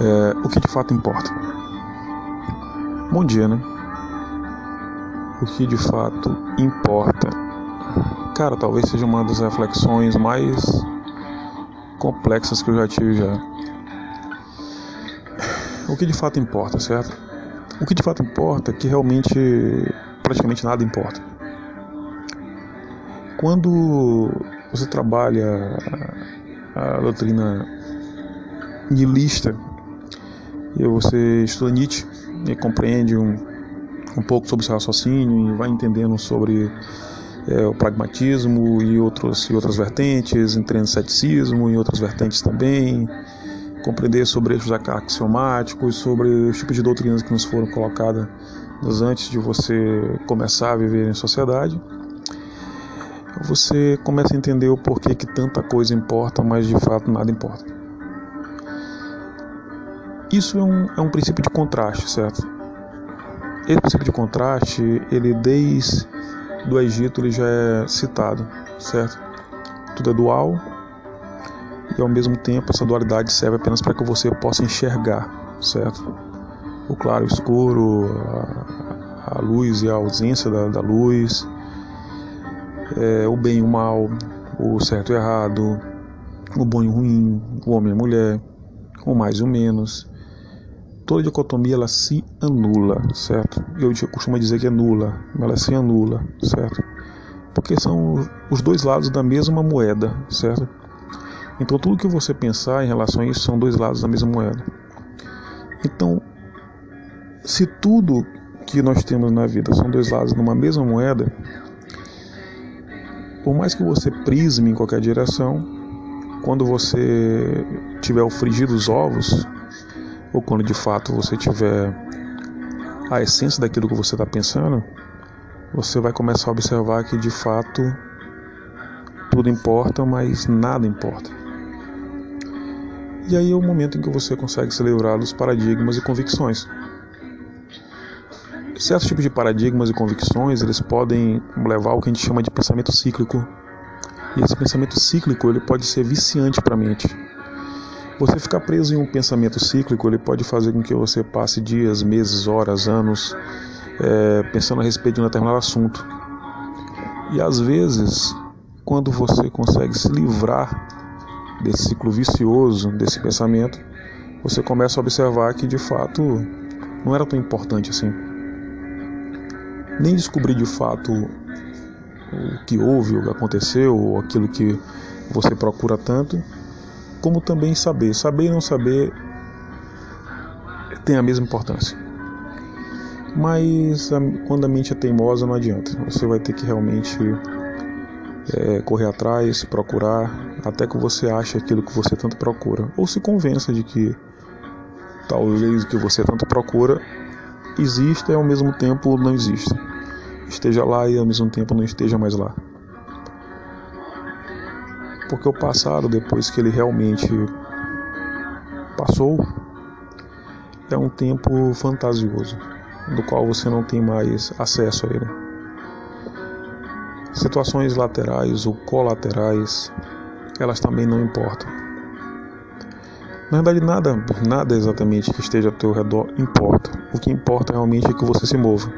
É, o que de fato importa? Bom dia, né? O que de fato importa? Cara, talvez seja uma das reflexões mais complexas que eu já tive já. O que de fato importa, certo? O que de fato importa é que realmente praticamente nada importa. Quando você trabalha a doutrina nihilista e você estuda Nietzsche e compreende um, um pouco sobre seu raciocínio e vai entendendo sobre é, o pragmatismo e, outros, e outras vertentes, entrando ceticismo e outras vertentes também, compreender sobre eixos axiomáticos, sobre os tipos de doutrinas que nos foram colocadas antes de você começar a viver em sociedade, você começa a entender o porquê que tanta coisa importa, mas de fato nada importa. Isso é um, é um princípio de contraste, certo? Esse princípio de contraste, ele desde do Egito ele já é citado, certo? Tudo é dual e ao mesmo tempo essa dualidade serve apenas para que você possa enxergar, certo? O claro o escuro, a, a luz e a ausência da, da luz, é, o bem e o mal, o certo e o errado, o bom e o ruim, o homem e a mulher, o mais e o menos. Toda dicotomia ela se anula, certo? Eu costumo dizer que é nula, mas ela se anula, certo? Porque são os dois lados da mesma moeda, certo? Então tudo que você pensar em relação a isso são dois lados da mesma moeda. Então, se tudo que nós temos na vida são dois lados de uma mesma moeda, por mais que você prisme em qualquer direção, quando você tiver o frigir dos ovos, ou quando de fato você tiver a essência daquilo que você está pensando, você vai começar a observar que de fato tudo importa, mas nada importa. E aí é o momento em que você consegue se livrar dos paradigmas e convicções. Certos tipos de paradigmas e convicções eles podem levar ao que a gente chama de pensamento cíclico. E esse pensamento cíclico ele pode ser viciante para a mente você ficar preso em um pensamento cíclico ele pode fazer com que você passe dias meses horas anos é, pensando a respeito de um determinado assunto. E às vezes quando você consegue se livrar desse ciclo vicioso desse pensamento você começa a observar que de fato não era tão importante assim. Nem descobrir de fato o que houve, o que aconteceu, ou aquilo que você procura tanto, como também saber. Saber e não saber tem a mesma importância. Mas quando a mente é teimosa, não adianta. Você vai ter que realmente é, correr atrás, procurar, até que você ache aquilo que você tanto procura. Ou se convença de que talvez o que você tanto procura exista e ao mesmo tempo não existe. Esteja lá e ao mesmo tempo não esteja mais lá. Porque o passado, depois que ele realmente passou, é um tempo fantasioso, do qual você não tem mais acesso a ele. Situações laterais ou colaterais, elas também não importam. Na verdade, nada, nada exatamente que esteja ao teu redor importa. O que importa realmente é que você se mova.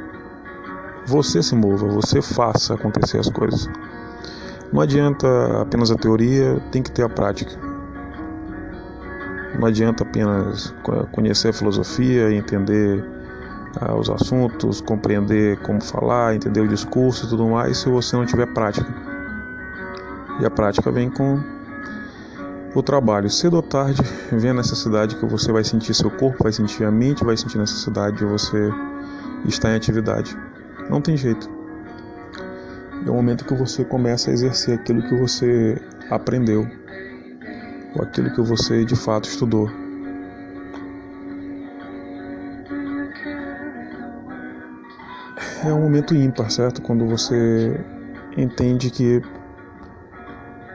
Você se mova, você faça acontecer as coisas. Não adianta apenas a teoria, tem que ter a prática. Não adianta apenas conhecer a filosofia, entender ah, os assuntos, compreender como falar, entender o discurso e tudo mais, se você não tiver prática. E a prática vem com o trabalho. Cedo ou tarde vem a necessidade que você vai sentir seu corpo, vai sentir a mente, vai sentir a necessidade de você estar em atividade. Não tem jeito. É o momento que você começa a exercer aquilo que você aprendeu, ou aquilo que você de fato estudou. É um momento ímpar, certo? Quando você entende que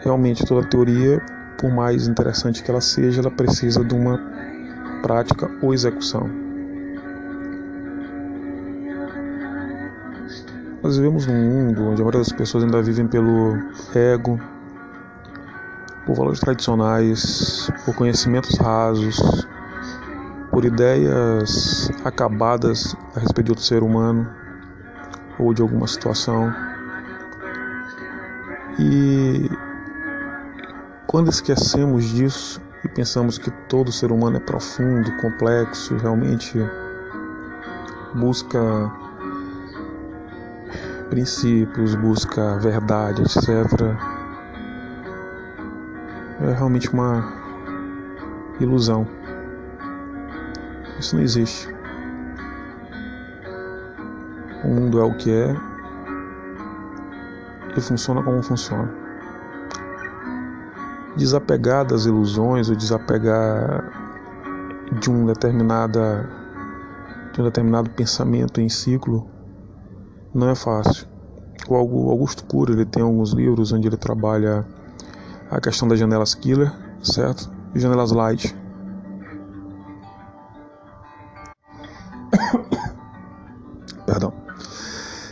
realmente toda teoria por mais interessante que ela seja, ela precisa de uma prática ou execução. Nós vivemos num mundo onde a maioria das pessoas ainda vivem pelo ego, por valores tradicionais, por conhecimentos rasos, por ideias acabadas a respeito de outro ser humano ou de alguma situação. E quando esquecemos disso e pensamos que todo ser humano é profundo, complexo, realmente busca princípios, busca verdade, etc. É realmente uma ilusão. Isso não existe. O mundo é o que é e funciona como funciona. Desapegar das ilusões ou desapegar de um determinada de um determinado pensamento em ciclo não é fácil. O Augusto Cury ele tem alguns livros onde ele trabalha a questão das janelas killer, certo? E janelas light. Perdão.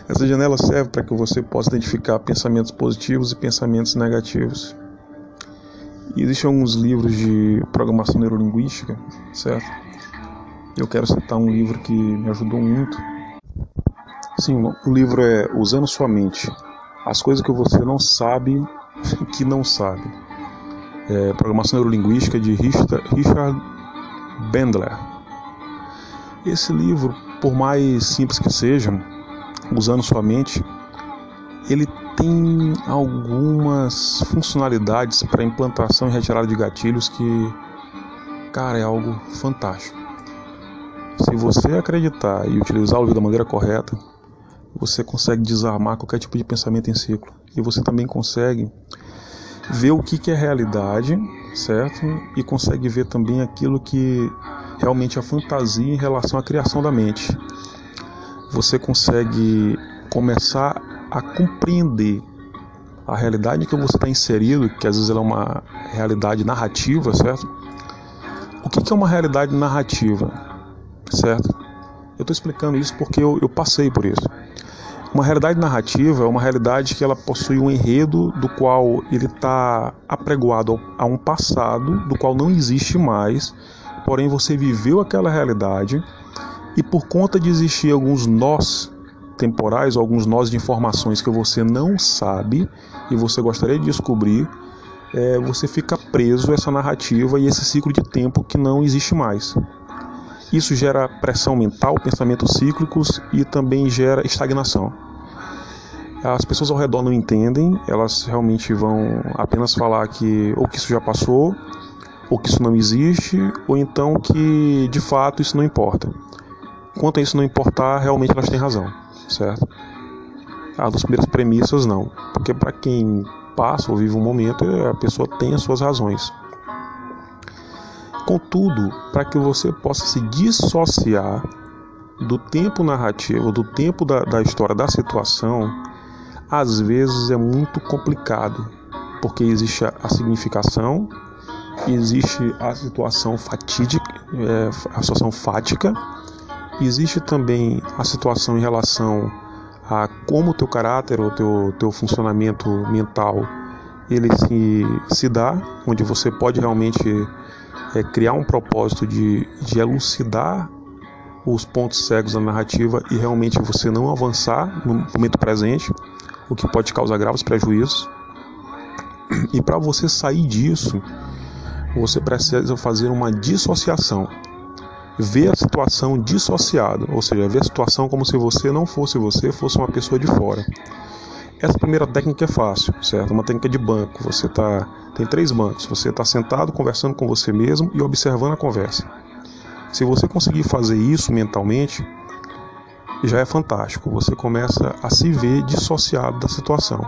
Essa janela serve para que você possa identificar pensamentos positivos e pensamentos negativos. E existem alguns livros de programação neurolinguística, certo? Eu quero citar um livro que me ajudou muito Sim, o livro é Usando Sua Mente. As coisas que você não sabe que não sabe. É, Programação Neurolinguística de Richard Bendler. Esse livro, por mais simples que seja, Usando Sua Mente, ele tem algumas funcionalidades para implantação e retirada de gatilhos que, cara, é algo fantástico. Se você acreditar e utilizar o livro da maneira correta, você consegue desarmar qualquer tipo de pensamento em ciclo. E você também consegue ver o que, é realidade, certo? E consegue ver também aquilo que realmente é fantasia em relação à criação da mente. Você consegue começar a compreender a realidade que você está inserido, que às vezes ela é uma realidade narrativa, certo? O que é uma realidade narrativa, certo? Eu estou explicando isso porque eu, eu passei por isso. Uma realidade narrativa é uma realidade que ela possui um enredo do qual ele está apregoado a um passado do qual não existe mais, porém você viveu aquela realidade e por conta de existir alguns nós temporais, alguns nós de informações que você não sabe e você gostaria de descobrir, é, você fica preso a essa narrativa e esse ciclo de tempo que não existe mais. Isso gera pressão mental, pensamentos cíclicos e também gera estagnação. As pessoas ao redor não entendem, elas realmente vão apenas falar que ou que isso já passou, ou que isso não existe, ou então que de fato isso não importa. Quanto a isso não importar, realmente elas têm razão, certo? As duas primeiras premissas não, porque para quem passa ou vive um momento, a pessoa tem as suas razões. Contudo, para que você possa se dissociar do tempo narrativo, do tempo da, da história, da situação, às vezes é muito complicado, porque existe a, a significação, existe a situação fatídica, é, a situação fática, existe também a situação em relação a como o teu caráter ou teu, teu funcionamento mental ele se, se dá, onde você pode realmente é criar um propósito de, de elucidar os pontos cegos da narrativa e realmente você não avançar no momento presente, o que pode causar graves prejuízos. E para você sair disso, você precisa fazer uma dissociação. Ver a situação dissociada, ou seja, ver a situação como se você não fosse você, fosse uma pessoa de fora. Essa primeira técnica é fácil, certo? Uma técnica de banco. Você tá tem três bancos. Você está sentado conversando com você mesmo e observando a conversa. Se você conseguir fazer isso mentalmente, já é fantástico. Você começa a se ver dissociado da situação.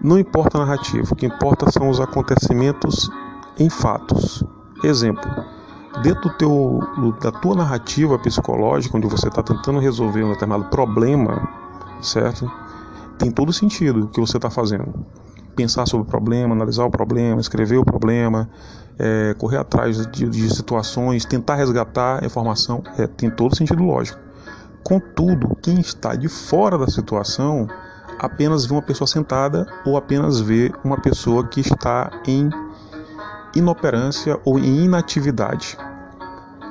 Não importa a narrativa, o que importa são os acontecimentos em fatos. Exemplo: dentro teu, da tua narrativa psicológica, onde você está tentando resolver um determinado problema, certo? Tem todo sentido o que você está fazendo. Pensar sobre o problema, analisar o problema, escrever o problema, é, correr atrás de, de, situações, tentar resgatar a informação, é, tem todo sentido lógico. Contudo, quem está de fora da situação apenas vê uma pessoa sentada ou apenas vê uma pessoa que está em inoperância ou em inatividade.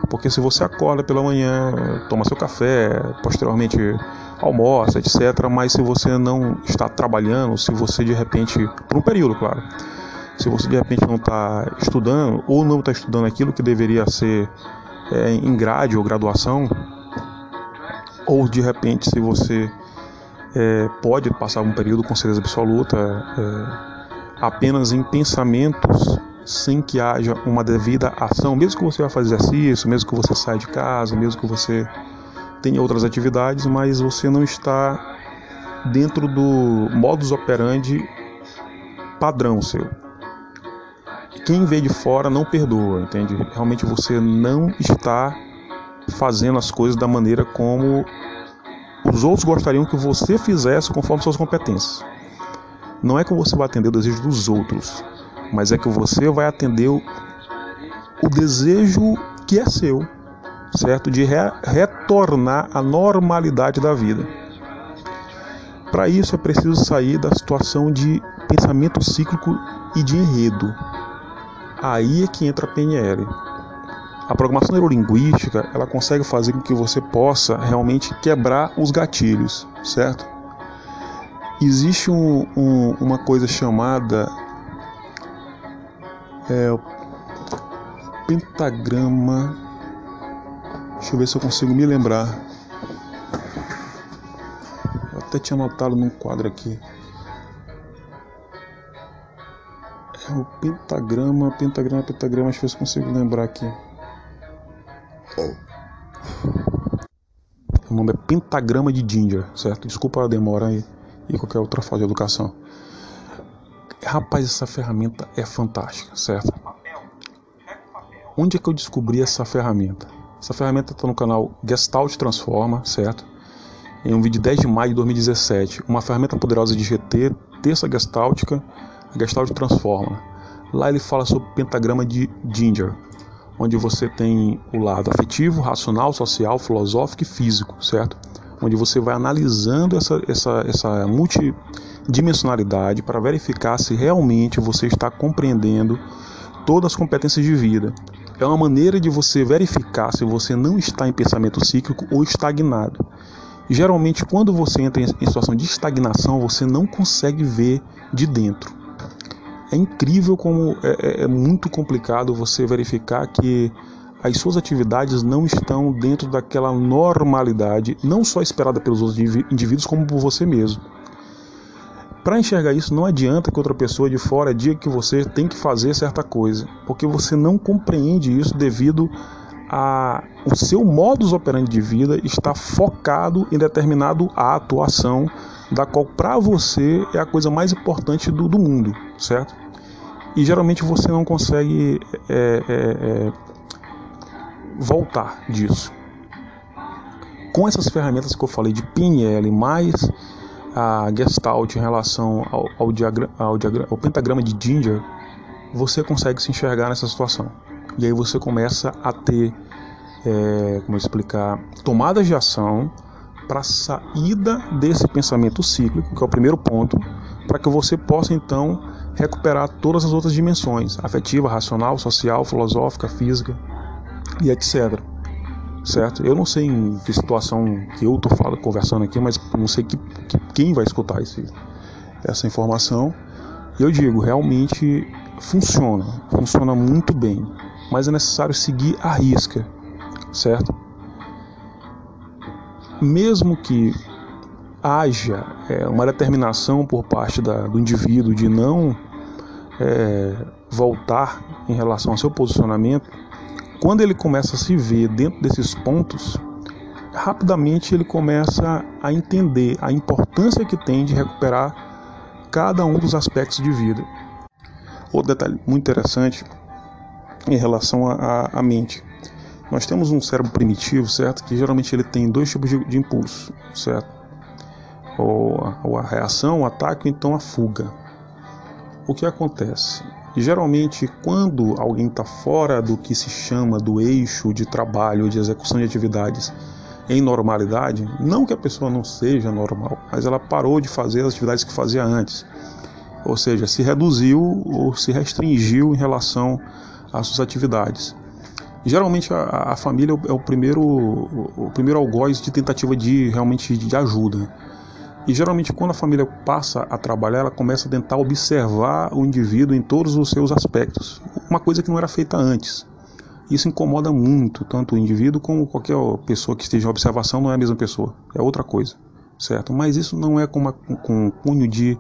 Porque se você acorda pela manhã, toma seu café, posteriormente almoça, etc., mas se você não está trabalhando, se você de repente, por um período, claro, se você de repente não está estudando ou não está estudando aquilo que deveria ser é, em grade ou graduação, ou de repente se você é, pode passar um período com certeza absoluta é, apenas em pensamentos sem que haja uma devida ação, mesmo que você vá fazer exercício, mesmo que você saia de casa, mesmo que você tenha outras atividades, mas você não está dentro do modus operandi padrão seu. Quem vê de fora não perdoa, entende? Realmente você não está fazendo as coisas da maneira como os outros gostariam que você fizesse conforme suas competências. Não é que você vai atender o desejo dos outros, mas é que você vai atender o desejo que é seu, certo? De re, retornar à normalidade da vida. Para isso é preciso sair da situação de pensamento cíclico e de enredo. Aí é que entra a PNL. A programação neurolinguística ela consegue fazer com que você possa realmente quebrar os gatilhos, certo? Existe um, um, uma coisa chamada é, pentagrama. Deixa eu ver se eu consigo me lembrar. Eu até tinha anotado num quadro aqui. É o pentagrama, pentagrama, pentagrama. Deixa eu ver se eu consigo lembrar aqui. O nome é Pentagrama de Ginger, certo? Desculpa a demora aí e qualquer outra falta de educação. Rapaz, essa ferramenta é fantástica, certo? Onde é que eu descobri essa ferramenta? Essa ferramenta está no canal Gestalt Transforma, certo? Em um vídeo de 10 de maio de 2017. Uma ferramenta poderosa de GT, terça gestáltica, a Gestalt Transforma. Lá ele fala sobre o pentagrama de Ginger, onde você tem o lado afetivo, racional, social, filosófico e físico, certo? Onde você vai analisando essa, essa, essa multi dimensionalidade para verificar se realmente você está compreendendo todas as competências de vida. É uma maneira de você verificar se você não está em pensamento cíclico ou estagnado. Geralmente, quando você entra em situação de estagnação, você não consegue ver de dentro. É incrível como é, é, é muito complicado você verificar que as suas atividades não estão dentro daquela normalidade, não só esperada pelos outros indivíduos, como por você mesmo. Para enxergar isso, não adianta que outra pessoa de fora diga que você tem que fazer certa coisa, porque você não compreende isso devido a o seu modus operandi de vida está focado em determinado ato, ação, da qual para você é a coisa mais importante do, do mundo, certo? E geralmente você não consegue é, é, é, voltar disso. Com essas ferramentas que eu falei de PNL mais a Gestalt em relação ao, ao, ao, ao pentagrama de Ginger, você consegue se enxergar nessa situação. E aí você começa a ter, é, como explicar, tomadas de ação para saída desse pensamento cíclico, que é o primeiro ponto, para que você possa então recuperar todas as outras dimensões: afetiva, racional, social, filosófica, física e etc certo? Eu não sei em que situação que eu estou falando, conversando aqui, mas não sei que, que, quem vai escutar esse, essa informação. E eu digo, realmente funciona, funciona muito bem, mas é necessário seguir a risca, certo? Mesmo que haja é, uma determinação por parte da, do indivíduo de não é, voltar em relação ao seu posicionamento, quando ele começa a se ver dentro desses pontos, rapidamente ele começa a entender a importância que tem de recuperar cada um dos aspectos de vida. Outro detalhe muito interessante em relação à mente. Nós temos um cérebro primitivo, certo? Que geralmente ele tem dois tipos de, de impulso, certo? Ou, ou a reação, o ataque, ou então a fuga. O que acontece? E geralmente, quando alguém está fora do que se chama do eixo de trabalho, de execução de atividades em normalidade, não que a pessoa não seja normal, mas ela parou de fazer as atividades que fazia antes. Ou seja, se reduziu ou se restringiu em relação às suas atividades. Geralmente a, a família é o primeiro, o primeiro algoz de tentativa de realmente de ajuda. E geralmente quando a família passa a trabalhar, ela começa a tentar observar o indivíduo em todos os seus aspectos, uma coisa que não era feita antes. Isso incomoda muito, tanto o indivíduo como qualquer pessoa que esteja em observação, não é a mesma pessoa, é outra coisa, certo? Mas isso não é com, uma, com um cunho de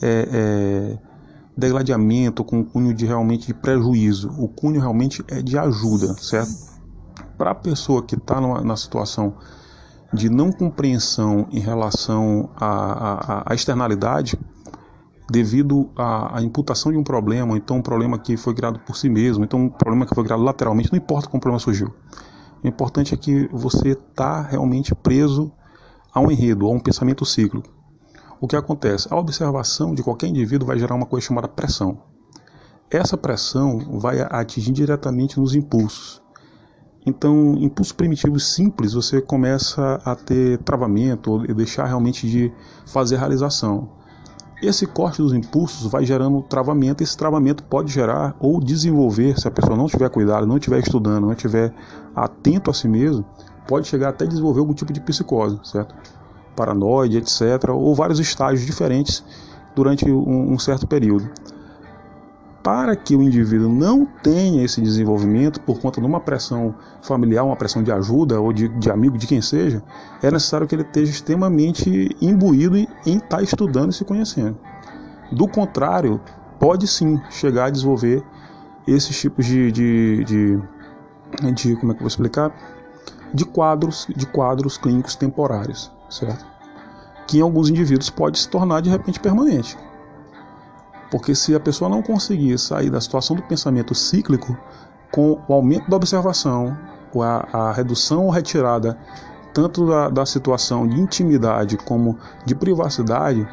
é, é, degladiamento, com um cunho de realmente de prejuízo. O cunho realmente é de ajuda, certo? Para a pessoa que está na situação de não compreensão em relação à, à, à externalidade, devido à, à, imputação de um problema, então um problema que foi criado por si mesmo, então um problema que foi criado lateralmente, não importa como o problema surgiu. O importante é que você está realmente preso a um enredo, a um pensamento cíclico. O que acontece? A observação de qualquer indivíduo vai gerar uma coisa chamada pressão. Essa pressão vai atingir diretamente nos impulsos. Então, impulsos primitivos simples, você começa a ter travamento e deixar realmente de fazer realização. Esse corte dos impulsos vai gerando travamento, esse travamento pode gerar ou desenvolver, se a pessoa não tiver cuidado, não estiver estudando, não estiver atento a si mesmo, pode chegar até desenvolver algum tipo de psicose, certo? Paranoide, etc., ou vários estágios diferentes durante um certo período para que o indivíduo não tenha esse desenvolvimento por conta de uma pressão familiar, uma pressão de ajuda ou de, de amigo, de quem seja, é necessário que ele esteja extremamente imbuído em estar tá estudando e se conhecendo. Do contrário, pode sim chegar a desenvolver esses tipos de, de, de, de como é que eu vou explicar? De quadros, de quadros clínicos temporários, certo? Que em alguns indivíduos pode se tornar de repente permanente. Porque se a pessoa não conseguir sair da situação do pensamento cíclico, com o aumento da observação, a, a redução ou retirada tanto da, da situação de intimidade como de privacidade,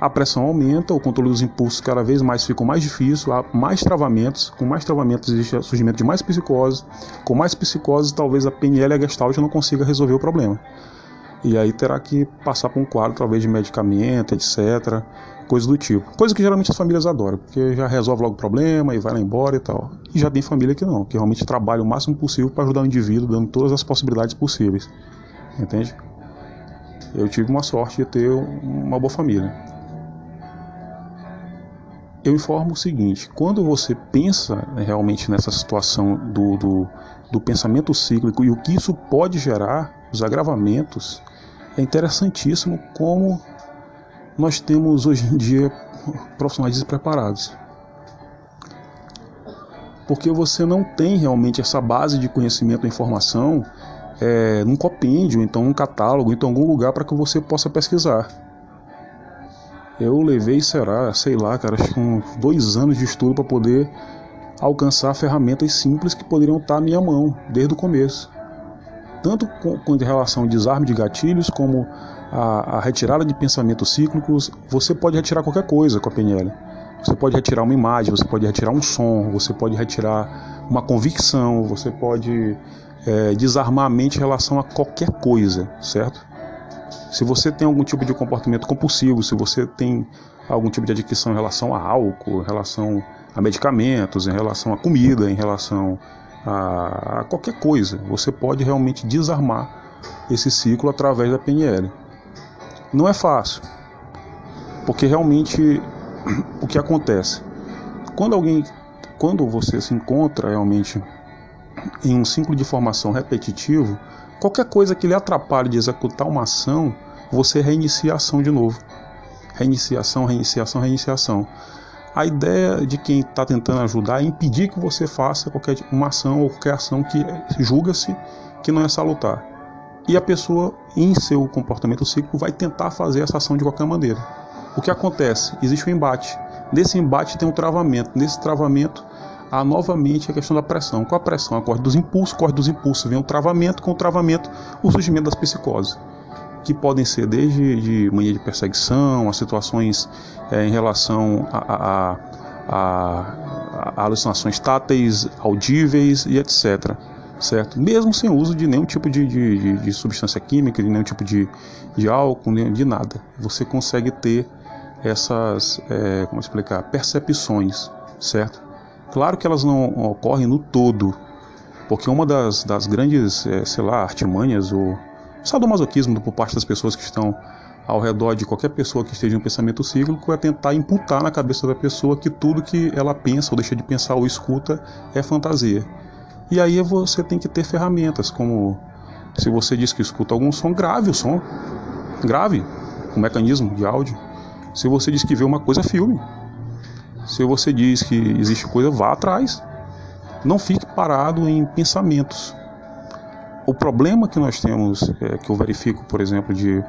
a pressão aumenta, o controle dos impulsos cada vez mais fica mais difícil, há mais travamentos, com mais travamentos existe o surgimento de mais psicose, com mais psicose talvez a PNL e a Gestalt não consiga resolver o problema. E aí terá que passar por um quadro talvez de medicamento, etc, coisa do tipo. Coisa que geralmente as famílias adoram, porque já resolve logo o problema e vai lá embora e tal. E já tem família que não, que realmente trabalha o máximo possível para ajudar o indivíduo, dando todas as possibilidades possíveis. Entende? Eu tive uma sorte de ter uma boa família. Eu informo o seguinte: quando você pensa né, realmente nessa situação do, do, do pensamento cíclico e o que isso pode gerar, os agravamentos, é interessantíssimo como nós temos hoje em dia profissionais despreparados. Porque você não tem realmente essa base de conhecimento e informação é, num compêndio, então num catálogo, então algum lugar para que você possa pesquisar. Eu levei, será, sei lá, cara, acho que uns dois anos de estudo para poder alcançar ferramentas simples que poderiam estar à minha mão desde o começo. Tanto com, com relação ao desarme de gatilhos, como a, a retirada de pensamentos cíclicos, você pode retirar qualquer coisa com a PNL. Você pode retirar uma imagem, você pode retirar um som, você pode retirar uma convicção, você pode é, desarmar a mente em relação a qualquer coisa, certo? Se você tem algum tipo de comportamento compulsivo, se você tem algum tipo de adicção em relação a álcool, em relação a medicamentos, em relação a comida, em relação a, a qualquer coisa, você pode realmente desarmar esse ciclo através da PNL. Não é fácil, porque realmente o que acontece? Quando alguém, quando você se encontra realmente em um ciclo de formação repetitivo, qualquer coisa que lhe atrapalhe de executar uma ação, você reinicia a ação de novo. Reiniciação, reiniciação, reiniciação. A ideia de quem está tentando ajudar é impedir que você faça qualquer uma ação ou qualquer ação que julga-se que não é salutar e a pessoa, em seu comportamento cíclico, vai tentar fazer essa ação de qualquer maneira. O que acontece? Existe um embate. Nesse embate tem um travamento. Nesse travamento há novamente a questão da pressão. Com a pressão, a dos impulsos, corte dos impulsos vem o travamento, com o travamento, o surgimento das psicoses, que podem ser desde de mania de perseguição, a situações é, em relação a, a, a, a alucinações táteis, audíveis e etc certo? Mesmo sem uso de nenhum tipo de, de, de substância química, de nenhum tipo de, de álcool, de nada. Você consegue ter essas, é, como explicar, percepções, certo? Claro que elas não ocorrem no todo, Porque uma das, das grandes, é, sei lá, artimanhas, o sadomasoquismo por parte das pessoas que estão ao redor de qualquer pessoa que esteja em um pensamento cíclico é tentar imputar na cabeça da pessoa que tudo que ela pensa ou deixa de pensar ou escuta é fantasia. E aí você tem que ter ferramentas, como se você diz que escuta algum som, grave o som. Grave o mecanismo de áudio. Se você diz que vê uma coisa, filme. Se você diz que existe coisa, vá atrás. Não fique parado em pensamentos. O problema que nós temos, é, que eu verifico, por exemplo, de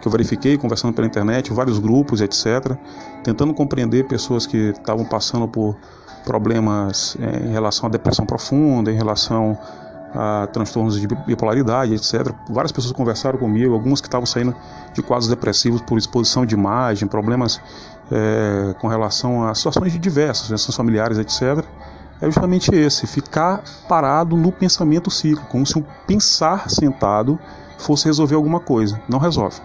que eu verifiquei conversando pela internet, vários grupos, etc., tentando compreender pessoas que estavam passando por problemas é, em relação à depressão profunda, em relação a transtornos de bipolaridade, etc. Várias pessoas conversaram comigo, algumas que estavam saindo de quadros depressivos por exposição de imagem, problemas é, com relação a situações diversas, situações familiares, etc é justamente esse: ficar parado no pensamento ciclo, como se um pensar sentado fosse resolver alguma coisa. Não resolve.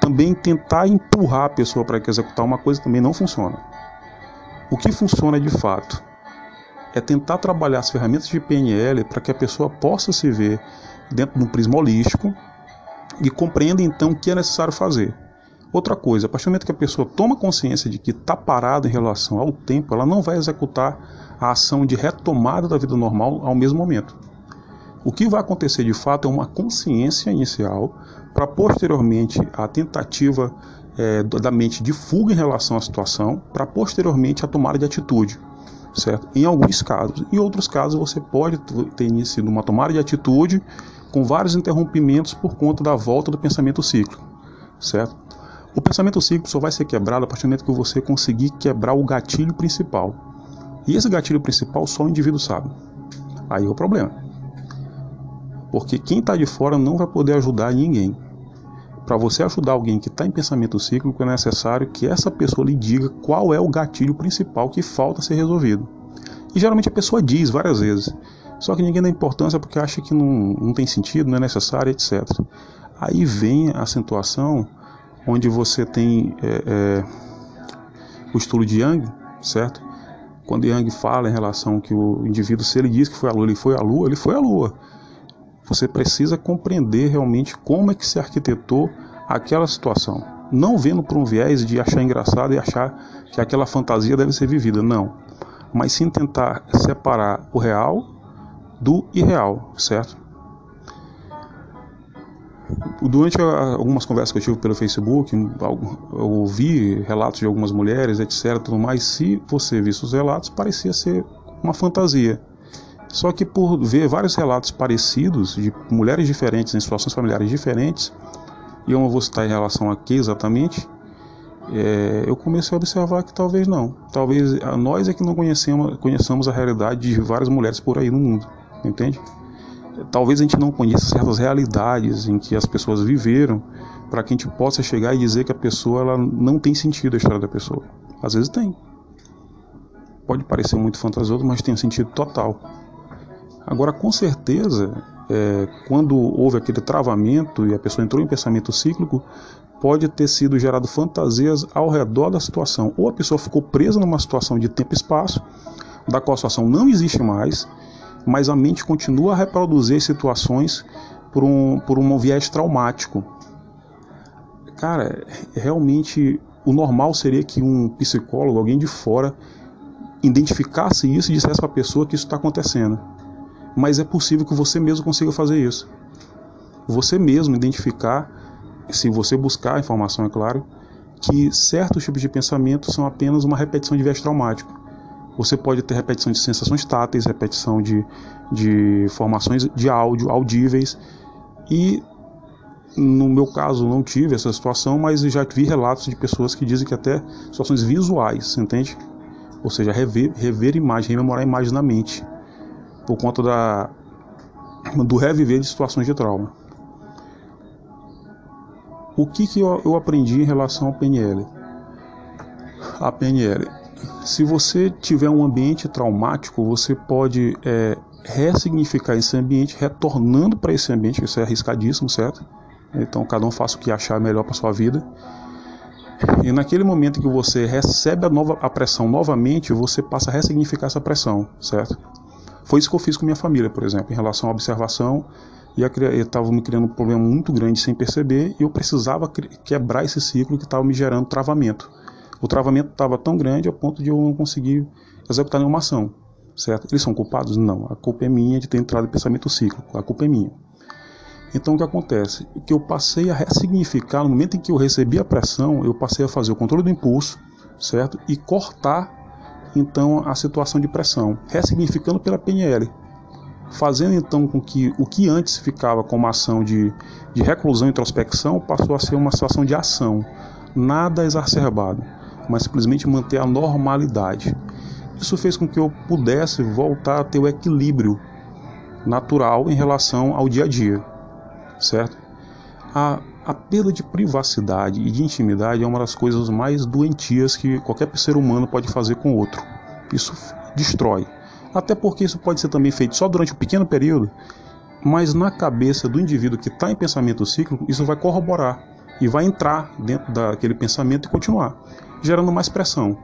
Também tentar empurrar a pessoa para executar uma coisa também não funciona. O que funciona de fato é tentar trabalhar as ferramentas de PNL para que a pessoa possa se ver dentro de um prisma holístico e compreenda então o que é necessário fazer. Outra coisa, a partir do momento que a pessoa toma consciência de que está parada em relação ao tempo, ela não vai executar a ação de retomada da vida normal ao mesmo momento. O que vai acontecer de fato é uma consciência inicial para posteriormente a tentativa é, da mente de fuga em relação à situação, para posteriormente a tomada de atitude, certo? Em alguns casos. Em outros casos você pode ter iniciado uma tomada de atitude com vários interrompimentos por conta da volta do pensamento cíclico, certo? O pensamento cíclico só vai ser quebrado a partir do momento que você conseguir quebrar o gatilho principal. E esse gatilho principal só o indivíduo sabe. Aí é o problema. Porque quem está de fora não vai poder ajudar ninguém. Para você ajudar alguém que está em pensamento cíclico, é necessário que essa pessoa lhe diga qual é o gatilho principal que falta ser resolvido. E geralmente a pessoa diz várias vezes. Só que ninguém dá importância porque acha que não, não tem sentido, não é necessário, etc. Aí vem a acentuação onde você tem é, é, o estudo de Yang, certo? Quando Yang fala em relação que o indivíduo, se ele diz que foi a Lua, ele foi a Lua, ele foi a Lua. Você precisa compreender realmente como é que se arquitetou aquela situação. Não vendo por um viés de achar engraçado e achar que aquela fantasia deve ser vivida, não. Mas sim tentar separar o real do irreal, certo? Durante algumas conversas que eu tive pelo Facebook, eu ouvi relatos de algumas mulheres, etc. Tudo mais. Se você visse os relatos, parecia ser uma fantasia. Só que por ver vários relatos parecidos de mulheres diferentes em situações familiares diferentes, e eu não vou citar em relação a que exatamente, é, eu comecei a observar que talvez não. Talvez nós é que não conhecemos, conheçamos a realidade de várias mulheres por aí no mundo, entende? Talvez a gente não conheça certas realidades em que as pessoas viveram para que a gente possa chegar e dizer que a pessoa ela não tem sentido a história da pessoa. Às vezes tem. Pode parecer muito fantasioso, mas tem um sentido total. Agora, com certeza, é, quando houve aquele travamento e a pessoa entrou em pensamento cíclico, pode ter sido gerado fantasias ao redor da situação. Ou a pessoa ficou presa numa situação de tempo e espaço, da qual a situação não existe mais, mas a mente continua a reproduzir situações por um, por um viés traumático. Cara, realmente o normal seria que um psicólogo, alguém de fora, identificasse isso e dissesse para a pessoa que isso está acontecendo. Mas é possível que você mesmo consiga fazer isso. Você mesmo identificar, se você buscar a informação, é claro, que certos tipos de pensamento são apenas uma repetição de viés traumático. Você pode ter repetição de sensações táteis, repetição de, de formações de áudio, audíveis. E no meu caso não tive essa situação, mas já vi relatos de pessoas que dizem que até situações visuais, entende? Ou seja, rever, rever imagem, rememorar imagem na mente, por conta da, do reviver de situações de trauma. O que, que eu, eu aprendi em relação ao PNL? A PNL se você tiver um ambiente traumático, você pode é, ressignificar esse ambiente, retornando para esse ambiente, isso é arriscadíssimo, certo? Então cada um faça o que achar melhor para sua vida. E naquele momento que você recebe a, nova, a pressão novamente, você passa a ressignificar essa pressão, certo? Foi isso que eu fiz com minha família, por exemplo, em relação à observação. E estava me criando um problema muito grande sem perceber e eu precisava quebrar esse ciclo que estava me gerando travamento. O travamento estava tão grande ao ponto de eu não conseguir executar nenhuma ação, certo? Eles são culpados? Não. A culpa é minha de ter entrado em pensamento cíclico. A culpa é minha. Então o que acontece? O que eu passei a ressignificar no momento em que eu recebi a pressão, eu passei a fazer o controle do impulso, certo? E cortar então a situação de pressão, ressignificando pela PNL, fazendo então com que o que antes ficava como ação de, de reclusão e introspecção passou a ser uma situação de ação, nada exacerbado, mas simplesmente manter a normalidade. Isso fez com que eu pudesse voltar a ter o equilíbrio natural em relação ao dia a dia, certo? A, a perda de privacidade e de intimidade é uma das coisas mais doentias que qualquer ser humano pode fazer com outro. Isso destrói. Até porque isso pode ser também feito só durante um pequeno período, mas na cabeça do indivíduo que está em pensamento cíclico, isso vai corroborar e vai entrar dentro daquele pensamento e continuar, gerando mais pressão.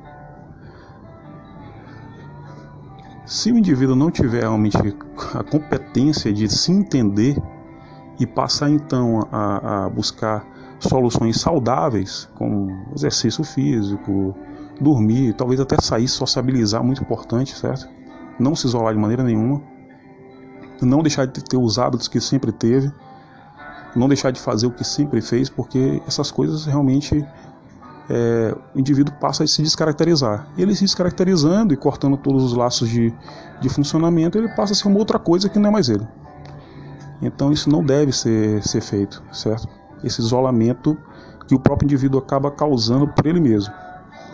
Se o indivíduo não tiver realmente a competência de se entender e passar então a, a buscar soluções saudáveis, como exercício físico, dormir, talvez até sair, sociabilizar, muito importante, certo? Não se isolar de maneira nenhuma, não deixar de ter os hábitos que sempre teve, não deixar de fazer o que sempre fez, porque essas coisas realmente é, o indivíduo passa a se descaracterizar. Ele se descaracterizando e cortando todos os laços de, de funcionamento, ele passa a ser uma outra coisa que não é mais ele. Então isso não deve ser, ser feito, certo? Esse isolamento que o próprio indivíduo acaba causando por ele mesmo.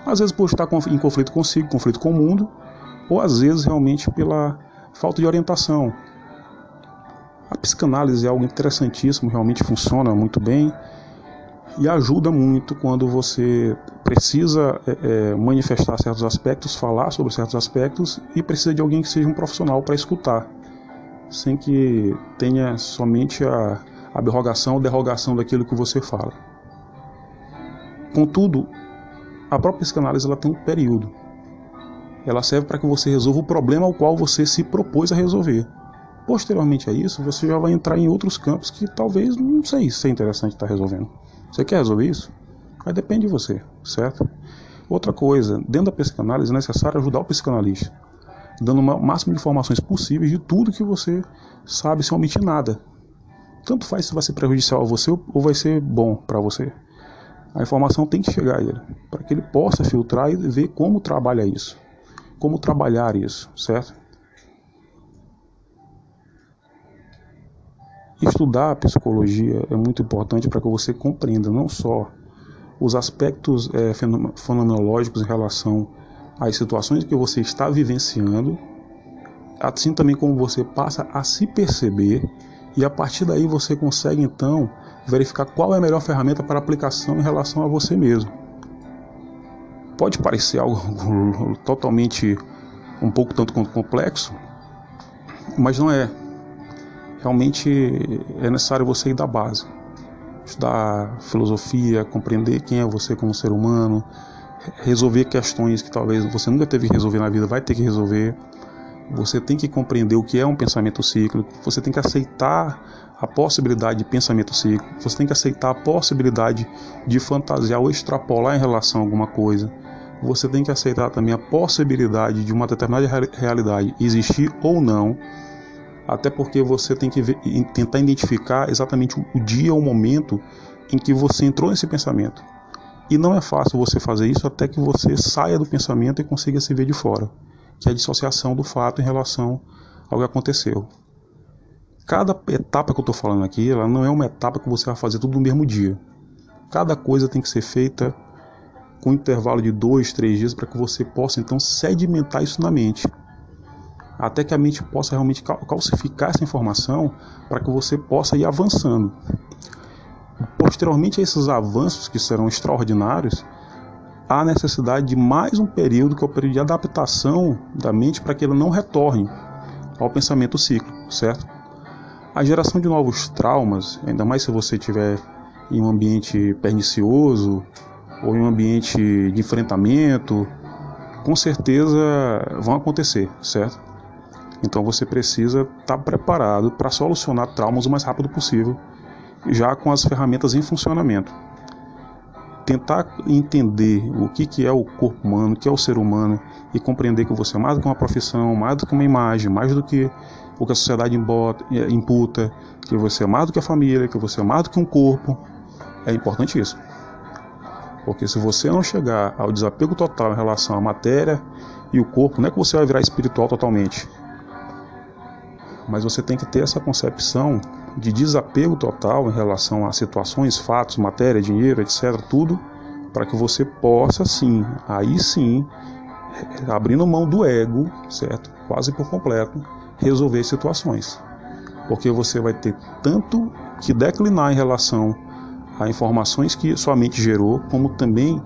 Às vezes por estar em conflito consigo, conflito com o mundo, ou às vezes realmente pela falta de orientação. A psicanálise é algo interessantíssimo, realmente funciona muito bem e ajuda muito quando você precisa é, é manifestar certos aspectos, falar sobre certos aspectos e precisa de alguém que seja um profissional para escutar sem que tenha somente a abrogação ou derrogação daquilo que você fala. Contudo, a própria psicanálise ela tem um período. Ela serve para que você resolva o problema ao qual você se propôs a resolver. Posteriormente a isso, você já vai entrar em outros campos que talvez não sei se é interessante estar resolvendo. Você quer resolver isso? Mas depende de você, certo? Outra coisa, dentro da psicanálise é necessário ajudar o psicanalista dando o máximo de informações possíveis de tudo que você sabe sem omitir nada. Tanto faz se vai ser prejudicial a você ou vai ser bom para você. A informação tem que chegar a ele, para que ele possa filtrar e ver como trabalha isso, como trabalhar isso, certo? Estudar a psicologia é muito importante para que você compreenda não só os aspectos é, fenomenológicos em relação as situações que você está vivenciando, assim também como você passa a se perceber e a partir daí você consegue então verificar qual é a melhor ferramenta para aplicação em relação a você mesmo. Pode parecer algo totalmente um pouco tanto quanto complexo, mas não é. Realmente é necessário você ir da base, estudar filosofia, compreender quem é você como ser humano, resolver questões que talvez você nunca teve que resolver na vida, vai ter que resolver. Você tem que compreender o que é um pensamento cíclico, você tem que aceitar a possibilidade de pensamento cíclico, você tem que aceitar a possibilidade de fantasiar ou extrapolar em relação a alguma coisa. Você tem que aceitar também a possibilidade de uma determinada realidade existir ou não, até porque você tem que ver, tentar identificar exatamente o dia ou o momento em que você entrou nesse pensamento. E não é fácil você fazer isso até que você saia do pensamento e consiga se ver de fora, que é a dissociação do fato em relação ao que aconteceu. Cada etapa que eu estou falando aqui, ela não é uma etapa que você vai fazer tudo no mesmo dia. Cada coisa tem que ser feita com um intervalo de dois, três dias para que você possa então sedimentar isso na mente, até que a mente possa realmente calcificar essa informação para que você possa ir avançando. Posteriormente a esses avanços que serão extraordinários, há necessidade de mais um período, que é o período de adaptação da mente para que ela não retorne ao pensamento cíclico, certo? A geração de novos traumas, ainda mais se você estiver em um ambiente pernicioso ou em um ambiente de enfrentamento, com certeza vão acontecer, certo? Então você precisa estar tá preparado para solucionar traumas o mais rápido possível, já com as ferramentas em funcionamento. Tentar entender o que, que é o corpo humano, o que é o ser humano e compreender que você é mais do que uma profissão, mais do que uma imagem, mais do que o que a sociedade imputa, que você é mais do que a família, que você é mais do que um corpo, é importante isso. Porque se você não chegar ao desapego total em relação à matéria e o corpo, não é que você vai virar espiritual totalmente. Mas você tem que ter essa concepção de desapego total em relação a situações, fatos, matéria, dinheiro, etc. Tudo, para que você possa sim, aí sim, abrindo mão do ego, certo? Quase por completo, resolver situações. Porque você vai ter tanto que declinar em relação a informações que sua mente gerou, como também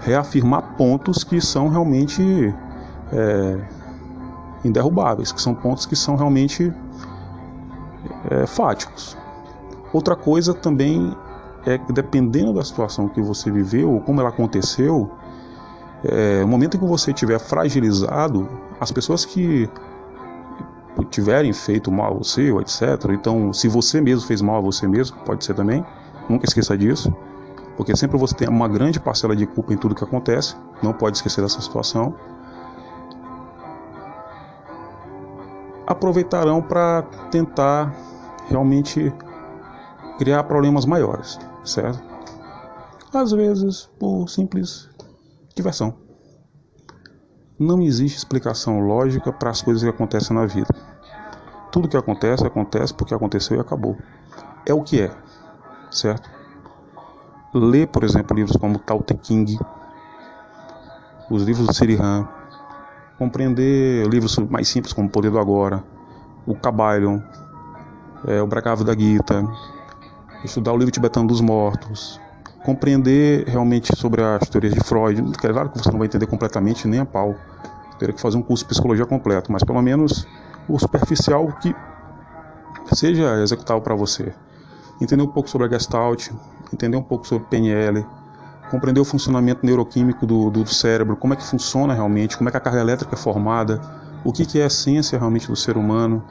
reafirmar pontos que são realmente é, inderrubáveis, que são pontos que são realmente é, fáticos. Outra coisa também é que dependendo da situação que você viveu, ou como ela aconteceu, é, no momento em que você estiver fragilizado, as pessoas que tiverem feito mal a você, etc. Então, se você mesmo fez mal a você mesmo, pode ser também, Nunca esqueça disso, porque sempre você tem uma grande parcela de culpa em tudo que acontece. Não pode esquecer dessa situação. Aproveitarão para tentar realmente criar problemas maiores, certo? Às vezes por simples diversão. Não existe explicação lógica para as coisas que acontecem na vida. Tudo que acontece, acontece porque aconteceu e acabou. É o que é certo? Ler, por exemplo, livros como Tao Te King, os livros do Sirihan, compreender livros mais simples como Poder do Agora, o Kabbalion, é, o Bhagavad Gita, estudar o livro tibetano dos mortos, compreender realmente sobre as teorias de Freud. É claro que você não vai entender completamente nem a pau, teria que fazer um curso de psicologia completo, mas pelo menos o superficial que seja executável para você entender um pouco sobre a Gestalt, entender um pouco sobre PNL, compreender o funcionamento neuroquímico do, do, cérebro, como é que funciona realmente, como é que a carga elétrica é formada, o que, que é a essência realmente do ser humano,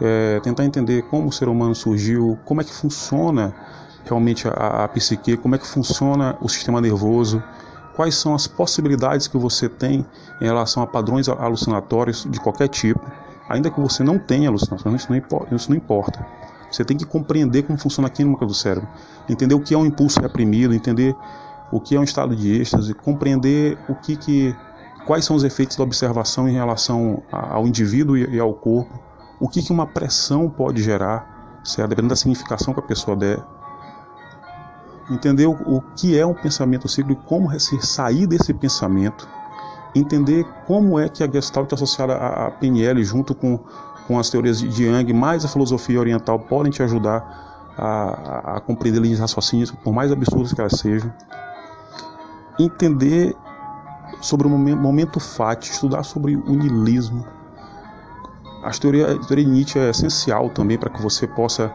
é, tentar entender como o ser humano surgiu, como é que funciona realmente a, a psique, como é que funciona o sistema nervoso, quais são as possibilidades que você tem em relação a padrões alucinatórios de qualquer tipo, ainda que você não tenha alucinações, isso não. Isso não importa. Você tem que compreender como funciona a química do cérebro, entender o que é um impulso reprimido, entender o que é um estado de êxtase, compreender o que, que quais são os efeitos da observação em relação ao indivíduo e ao corpo, o que, que uma pressão pode gerar, certo? dependendo da significação que a pessoa der. Entender o, que é um pensamento cíclico como sair desse pensamento. Entender como é que a Gestalt é associada à PNL junto com com as teorias de Yang, mais a filosofia oriental podem te ajudar a, a compreender linhas raciocínios, por mais absurdas que elas sejam. Entender sobre o momento, momento estudar sobre o niilismo. A teoria, a teoria de Nietzsche é essencial também para que você possa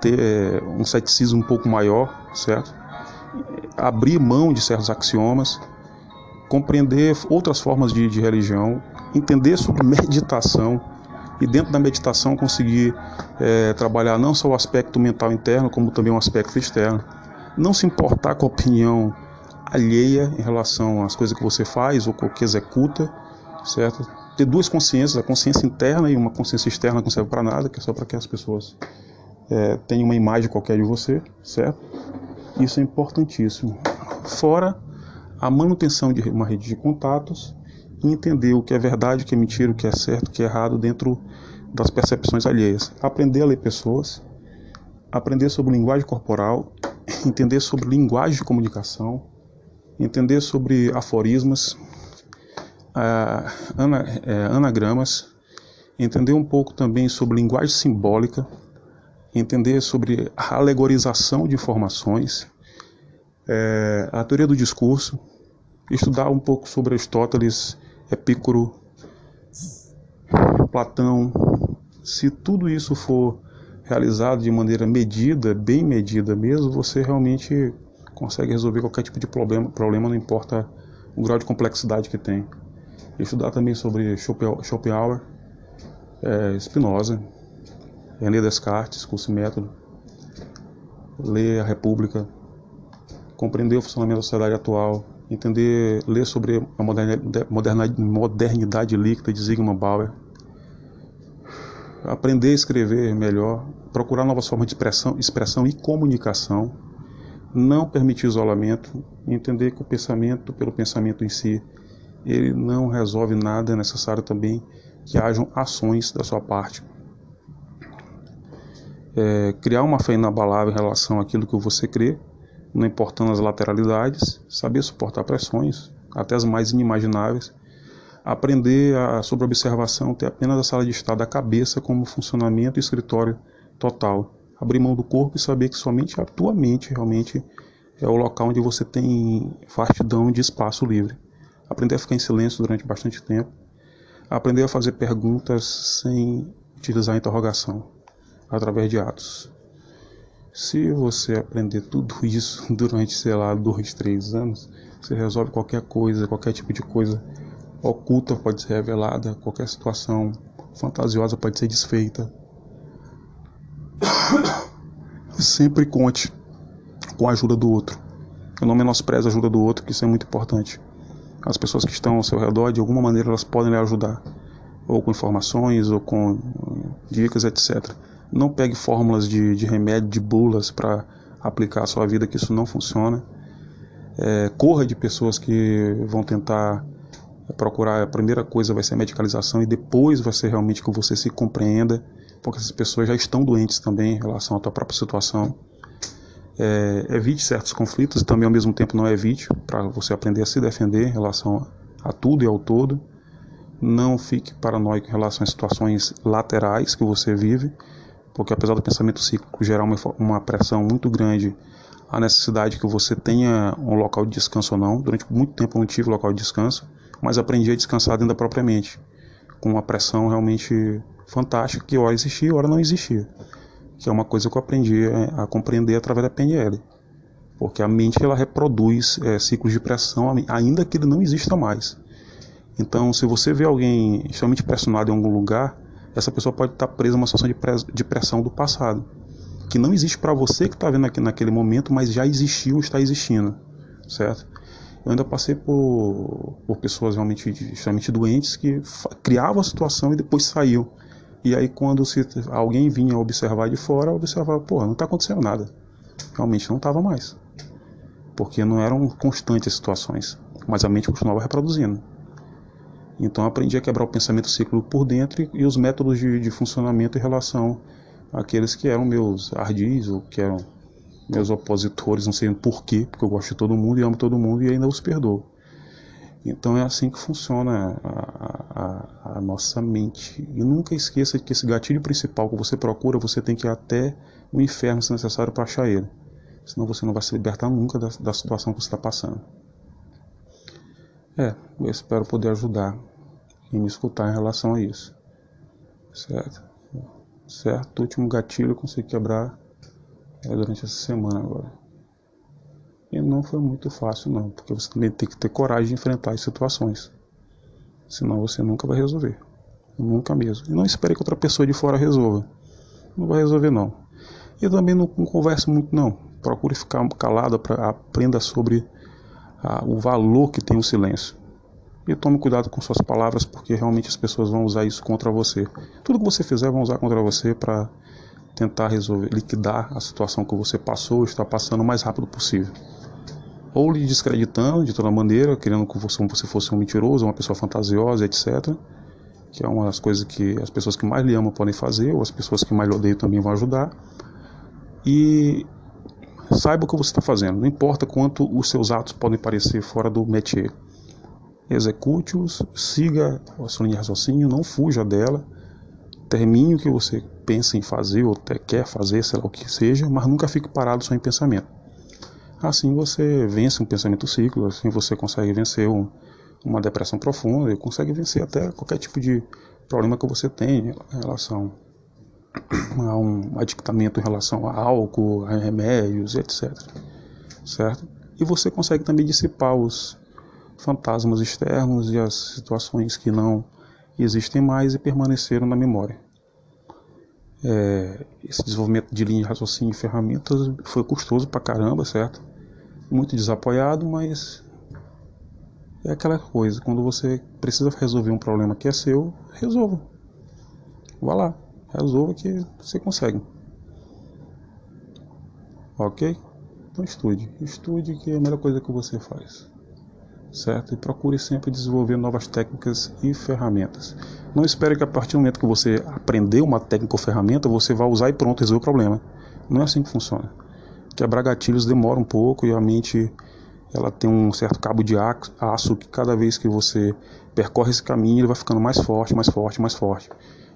ter é, um ceticismo um pouco maior, certo? Abrir mão de certos axiomas, compreender outras formas de, de religião, entender sobre meditação, e dentro da meditação conseguir é, trabalhar não só o aspecto mental interno, como também o aspecto externo. Não se importar com a opinião alheia em relação às coisas que você faz ou que executa, certo? Ter duas consciências, a consciência interna e uma consciência externa que não serve para nada, que é só para que as pessoas é, tenham uma imagem qualquer de você, certo? Isso é importantíssimo. Fora a manutenção de uma rede de contatos e entender o que é verdade, o que é mentira, o que é certo, o que é errado dentro das percepções alheias. Aprender a ler pessoas, aprender sobre linguagem corporal, entender sobre linguagem de comunicação, entender sobre aforismas, uh, ana, uh, anagramas, entender um pouco também sobre linguagem simbólica, entender sobre alegorização de informações, uh, a teoria do discurso, estudar um pouco sobre Aristóteles Epicuro, Platão, se tudo isso for realizado de maneira medida, bem medida mesmo, você realmente consegue resolver qualquer tipo de problema, problema não importa o grau de complexidade que tem. Estudar também sobre Schopenhauer, é, Spinoza, René Descartes, curso e método, ler a República, compreender o funcionamento da sociedade atual, entender, ler sobre a modernidade, modernidade líquida de Zygmunt Bauer, aprender a escrever melhor, procurar novas formas de expressão, expressão e comunicação, não permitir isolamento, entender que o pensamento, pelo pensamento em si, ele não resolve nada, é necessário também que hajam ações da sua parte. É, criar uma fé inabalável em relação àquilo que você crê, não importando as lateralidades, saber suportar pressões, até as mais inimagináveis, aprender a, sobre observação, ter apenas a sala de estar da cabeça como funcionamento e escritório total, abrir mão do corpo e saber que somente a tua mente realmente é o local onde você tem vastidão de espaço livre. Aprender a ficar em silêncio durante bastante tempo, aprender a fazer perguntas sem utilizar interrogação, através de atos. Se você aprender tudo isso durante, sei lá, dois, três anos, você resolve qualquer coisa, qualquer tipo de coisa oculta pode ser revelada, qualquer situação fantasiosa pode ser desfeita. Sempre conte com a ajuda do outro. Eu não menosprezo a ajuda do outro, que isso é muito importante. As pessoas que estão ao seu redor, de alguma maneira, elas podem lhe ajudar, ou com informações, ou com dicas, etc. Não pegue fórmulas de, de remédio, de bulas para aplicar à sua vida, que isso não funciona. É, corra de pessoas que vão tentar procurar, a primeira coisa vai ser a medicalização e depois vai ser realmente que você se compreenda, porque essas pessoas já estão doentes também em relação à tua própria situação. É, evite certos conflitos e também ao mesmo tempo não evite, para você aprender a se defender em relação a tudo e ao todo. Não fique paranoico em relação a situações laterais que você vive, porque apesar do pensamento cíclico gerar uma, uma pressão muito grande, a necessidade que você tenha um local de descanso ou não. Durante muito tempo eu não tive local de descanso mas aprendi a descansar dentro da própria mente, com uma pressão realmente fantástica que ora existia, ora não existia, que é uma coisa que eu aprendi a, a compreender através da PNL, porque a mente ela reproduz é, ciclos de pressão ainda que ele não exista mais. Então, se você vê alguém extremamente pressionado em algum lugar, essa pessoa pode estar presa a uma situação de pressão do passado, que não existe para você que está vendo aqui naquele momento, mas já existiu, está existindo, certo? Eu ainda passei por, por pessoas realmente extremamente doentes que criavam a situação e depois saiu. E aí quando se, alguém vinha observar de fora, observava, pô, não está acontecendo nada. Realmente não estava mais. Porque não eram constantes as situações, mas a mente continuava reproduzindo. Então aprendi a quebrar o pensamento ciclo por dentro e, e os métodos de, de funcionamento em relação àqueles que eram meus ardis ou que eram meus opositores, não sei porquê, porque eu gosto de todo mundo e amo todo mundo e ainda os perdoo. Então é assim que funciona a, a, a, nossa mente. E nunca esqueça que esse gatilho principal que você procura, você tem que ir até o inferno se necessário para achar ele. Senão você não vai se libertar nunca da, da situação que você está passando. É, eu espero poder ajudar e me escutar em relação a isso. Certo? Certo? O último gatilho eu consegui quebrar é, durante essa semana agora. E não foi muito fácil não, porque você também tem que ter coragem de enfrentar as situações. Senão você nunca vai resolver. Nunca mesmo. E não espere que outra pessoa de fora resolva. Não vai resolver não. E também não, não converse muito não. Procure ficar calado, para aprenda sobre a, o valor que tem o silêncio. E tome cuidado com suas palavras, porque realmente as pessoas vão usar isso contra você. Tudo que você fizer vão usar contra você para tentar resolver, liquidar a situação que você passou, está passando o mais rápido possível. Ou lhe descreditando de toda maneira, querendo que você, você fosse um mentiroso, uma pessoa fantasiosa, etc. Que é uma das coisas que as pessoas que mais lhe amam podem fazer, ou as pessoas que mais lhe odeiam também vão ajudar. E saiba o que você está fazendo, não importa quanto os seus atos podem parecer fora do métier. Execute-os, siga a sua linha de raciocínio, não fuja dela termine o que você pensa em fazer ou quer fazer, sei lá o que seja, mas nunca fique parado só em pensamento. Assim você vence um pensamento ciclo, assim você consegue vencer um, uma depressão profunda e consegue vencer até qualquer tipo de problema que você tenha em relação a um adictamento em relação a álcool, a remédios, etc. Certo? E você consegue também dissipar os fantasmas externos e as situações que não existem mais e permaneceram na memória. É, esse desenvolvimento de linha de raciocínio e ferramentas foi custoso pra caramba, certo? Muito desapoiado, mas é aquela coisa, quando você precisa resolver um problema que é seu, resolva. Vá lá, resolva que você consegue. Ok? Então estude. Estude que é a melhor coisa que você faz certo? E procure sempre desenvolver novas técnicas e ferramentas. Não espere que a partir do momento que você aprender uma técnica ou ferramenta, você vá usar e pronto, resolver o problema. Não é assim que funciona. Quebrar gatilhos demora um pouco e a mente ela tem um certo cabo de aço que cada vez que você percorre esse caminho, ele vai ficando mais forte, mais forte, mais forte.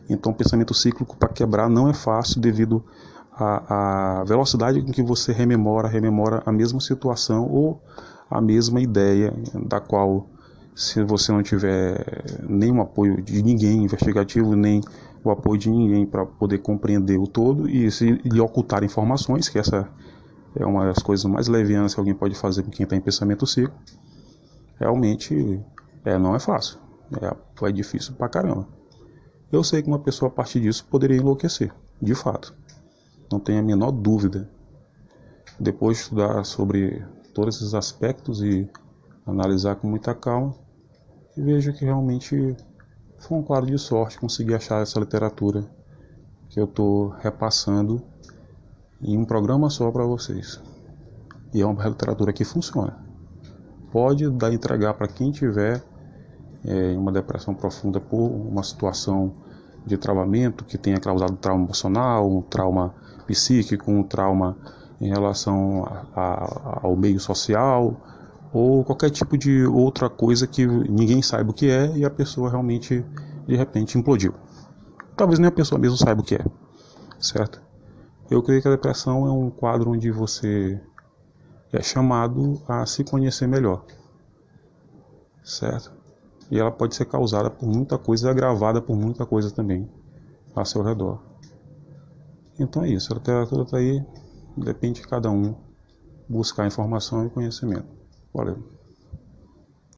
Então, o pensamento cíclico para quebrar não é fácil devido à, à velocidade com que você rememora, rememora a mesma situação ou a mesma ideia, da qual, se você não tiver nenhum apoio de ninguém investigativo, nem o apoio de ninguém para poder compreender o todo e se lhe ocultar informações, que essa é uma das coisas mais levianas que alguém pode fazer com quem está em pensamento ciclo, realmente é, não é fácil. É, é difícil pra caramba. Eu sei que uma pessoa a partir disso poderia enlouquecer, de fato. Não tenho a menor dúvida. Depois de estudar sobre todos esses aspectos e analisar com muita calma, e vejo que realmente foi um quadro de sorte conseguir achar essa literatura que eu estou repassando em um programa só para vocês. E é uma literatura que funciona. Pode dar entregar para quem tiver é, uma depressão profunda por uma situação de travamento que tenha causado trauma emocional, um trauma psíquico, um trauma em relação a, a, ao meio social ou qualquer tipo de outra coisa que ninguém saiba o que é e a pessoa realmente de repente implodiu. Talvez nem a pessoa mesmo saiba o que é, certo? Eu creio que a depressão é um quadro onde você é chamado a se conhecer melhor, certo? E ela pode ser causada por muita coisa agravada por muita coisa também ao seu redor. Então é isso, a literatura está aí Depende de cada um buscar informação e conhecimento. Valeu.